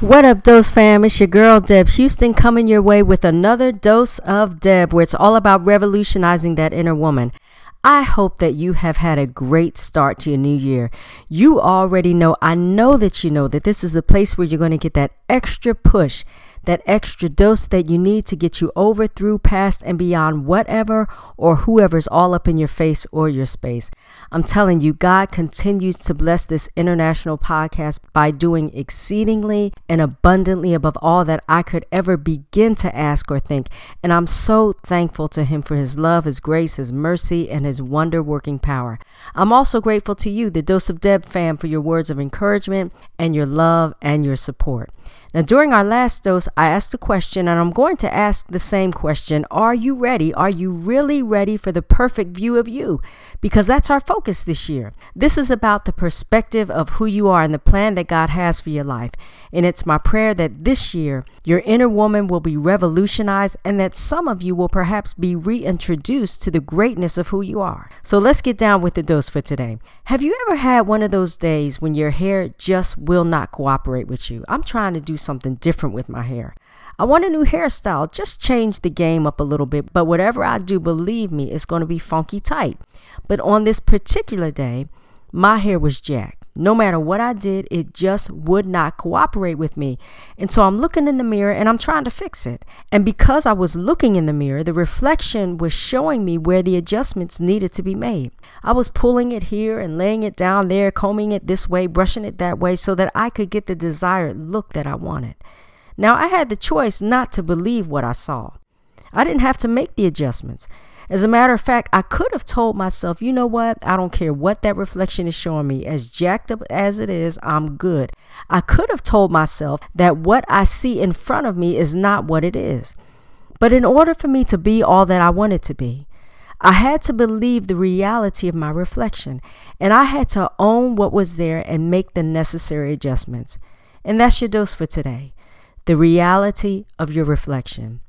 What up, Dose fam? It's your girl, Deb Houston, coming your way with another dose of Deb, where it's all about revolutionizing that inner woman. I hope that you have had a great start to your new year. You already know, I know that you know that this is the place where you're going to get that extra push that extra dose that you need to get you over, through, past, and beyond whatever or whoever's all up in your face or your space. I'm telling you, God continues to bless this international podcast by doing exceedingly and abundantly above all that I could ever begin to ask or think. And I'm so thankful to Him for His love, His grace, His mercy, and His wonder working power. I'm also grateful to you, the Dose of Deb fam, for your words of encouragement and your love and your support. Now, during our last dose, I asked a question, and I'm going to ask the same question Are you ready? Are you really ready for the perfect view of you? Because that's our focus this year. This is about the perspective of who you are and the plan that God has for your life. And it's my prayer that this year, your inner woman will be revolutionized and that some of you will perhaps be reintroduced to the greatness of who you are. So let's get down with the dose for today. Have you ever had one of those days when your hair just will not cooperate with you? I'm trying to do something different with my hair. I want a new hairstyle, just change the game up a little bit, but whatever I do, believe me, it's going to be funky tight. But on this particular day, my hair was jacked. No matter what I did, it just would not cooperate with me. And so I'm looking in the mirror and I'm trying to fix it. And because I was looking in the mirror, the reflection was showing me where the adjustments needed to be made. I was pulling it here and laying it down there, combing it this way, brushing it that way so that I could get the desired look that I wanted. Now, I had the choice not to believe what I saw. I didn't have to make the adjustments. As a matter of fact, I could have told myself, you know what? I don't care what that reflection is showing me. As jacked up as it is, I'm good. I could have told myself that what I see in front of me is not what it is. But in order for me to be all that I wanted to be, I had to believe the reality of my reflection, and I had to own what was there and make the necessary adjustments. And that's your dose for today the reality of your reflection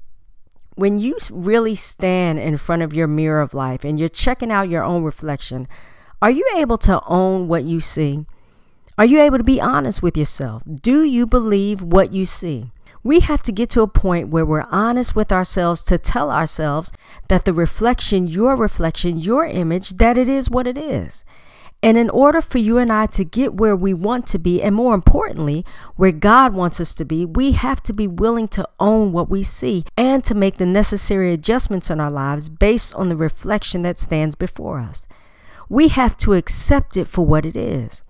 when you really stand in front of your mirror of life and you're checking out your own reflection, are you able to own what you see? Are you able to be honest with yourself? Do you believe what you see? We have to get to a point where we're honest with ourselves to tell ourselves that the reflection, your reflection, your image, that it is what it is. And in order for you and I to get where we want to be, and more importantly, where God wants us to be, we have to be willing to own what we see and to make the necessary adjustments in our lives based on the reflection that stands before us. We have to accept it for what it is.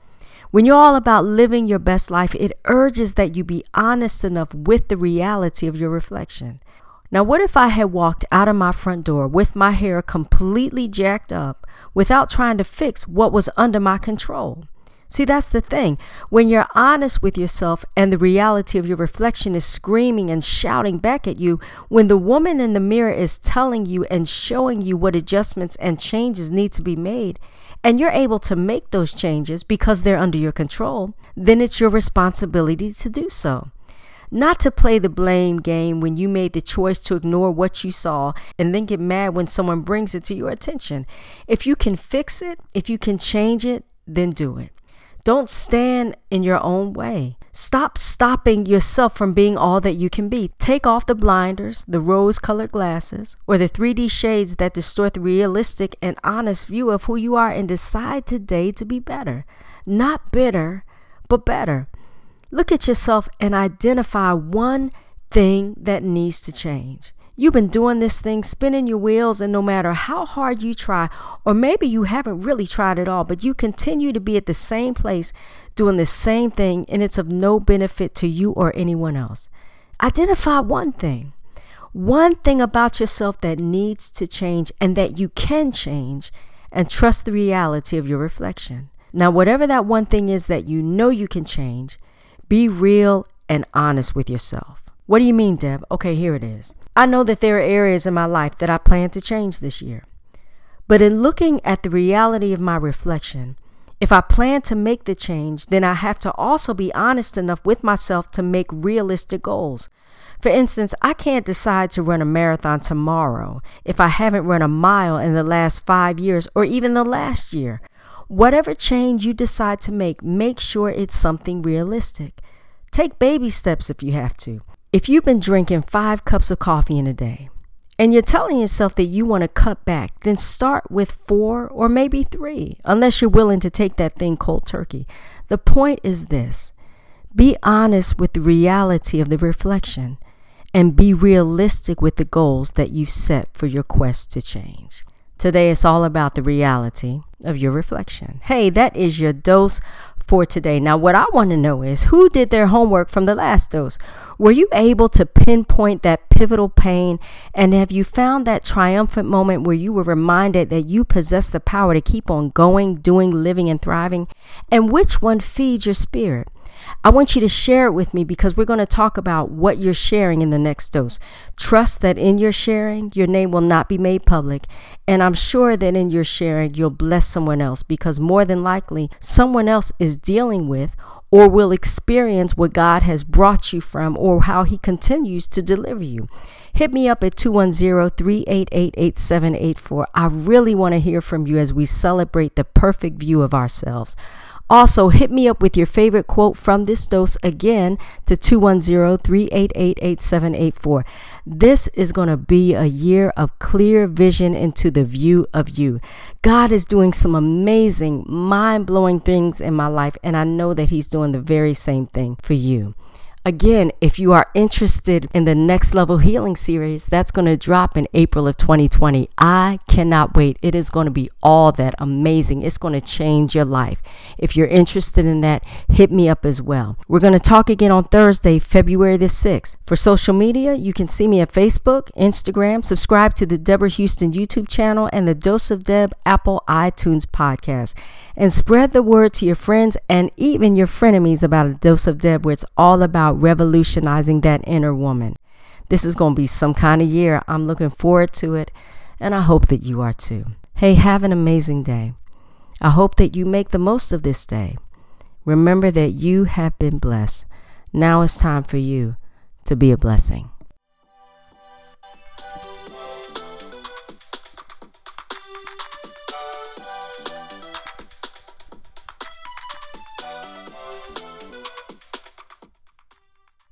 When you're all about living your best life, it urges that you be honest enough with the reality of your reflection. Now, what if I had walked out of my front door with my hair completely jacked up without trying to fix what was under my control? See, that's the thing. When you're honest with yourself and the reality of your reflection is screaming and shouting back at you, when the woman in the mirror is telling you and showing you what adjustments and changes need to be made, and you're able to make those changes because they're under your control, then it's your responsibility to do so not to play the blame game when you made the choice to ignore what you saw and then get mad when someone brings it to your attention. If you can fix it, if you can change it, then do it. Don't stand in your own way. Stop stopping yourself from being all that you can be. Take off the blinders, the rose colored glasses, or the 3D shades that distort the realistic and honest view of who you are and decide today to be better. Not bitter, but better. Look at yourself and identify one thing that needs to change. You've been doing this thing, spinning your wheels, and no matter how hard you try, or maybe you haven't really tried at all, but you continue to be at the same place doing the same thing, and it's of no benefit to you or anyone else. Identify one thing, one thing about yourself that needs to change and that you can change, and trust the reality of your reflection. Now, whatever that one thing is that you know you can change, be real and honest with yourself. What do you mean, Deb? Okay, here it is. I know that there are areas in my life that I plan to change this year. But in looking at the reality of my reflection, if I plan to make the change, then I have to also be honest enough with myself to make realistic goals. For instance, I can't decide to run a marathon tomorrow if I haven't run a mile in the last five years or even the last year. Whatever change you decide to make, make sure it's something realistic. Take baby steps if you have to. If you've been drinking five cups of coffee in a day and you're telling yourself that you want to cut back, then start with four or maybe three, unless you're willing to take that thing cold turkey. The point is this be honest with the reality of the reflection and be realistic with the goals that you've set for your quest to change. Today, it's all about the reality of your reflection. Hey, that is your dose for today. Now, what I want to know is who did their homework from the last dose? Were you able to pinpoint that pivotal pain? And have you found that triumphant moment where you were reminded that you possess the power to keep on going, doing, living, and thriving? And which one feeds your spirit? I want you to share it with me because we're going to talk about what you're sharing in the next dose. Trust that in your sharing, your name will not be made public. And I'm sure that in your sharing, you'll bless someone else because more than likely, someone else is dealing with or will experience what God has brought you from or how He continues to deliver you. Hit me up at 210 388 8784. I really want to hear from you as we celebrate the perfect view of ourselves. Also, hit me up with your favorite quote from this dose again to 210 388 8784. This is going to be a year of clear vision into the view of you. God is doing some amazing, mind blowing things in my life, and I know that He's doing the very same thing for you. Again, if you are interested in the Next Level Healing series, that's going to drop in April of 2020. I cannot wait. It is going to be all that amazing. It's going to change your life. If you're interested in that, hit me up as well. We're going to talk again on Thursday, February the 6th. For social media, you can see me at Facebook, Instagram, subscribe to the Deborah Houston YouTube channel and the Dose of Deb Apple iTunes podcast. And spread the word to your friends and even your frenemies about a dose of Deb, where it's all about revolutionizing that inner woman. This is going to be some kind of year. I'm looking forward to it, and I hope that you are too. Hey, have an amazing day. I hope that you make the most of this day. Remember that you have been blessed. Now it's time for you to be a blessing.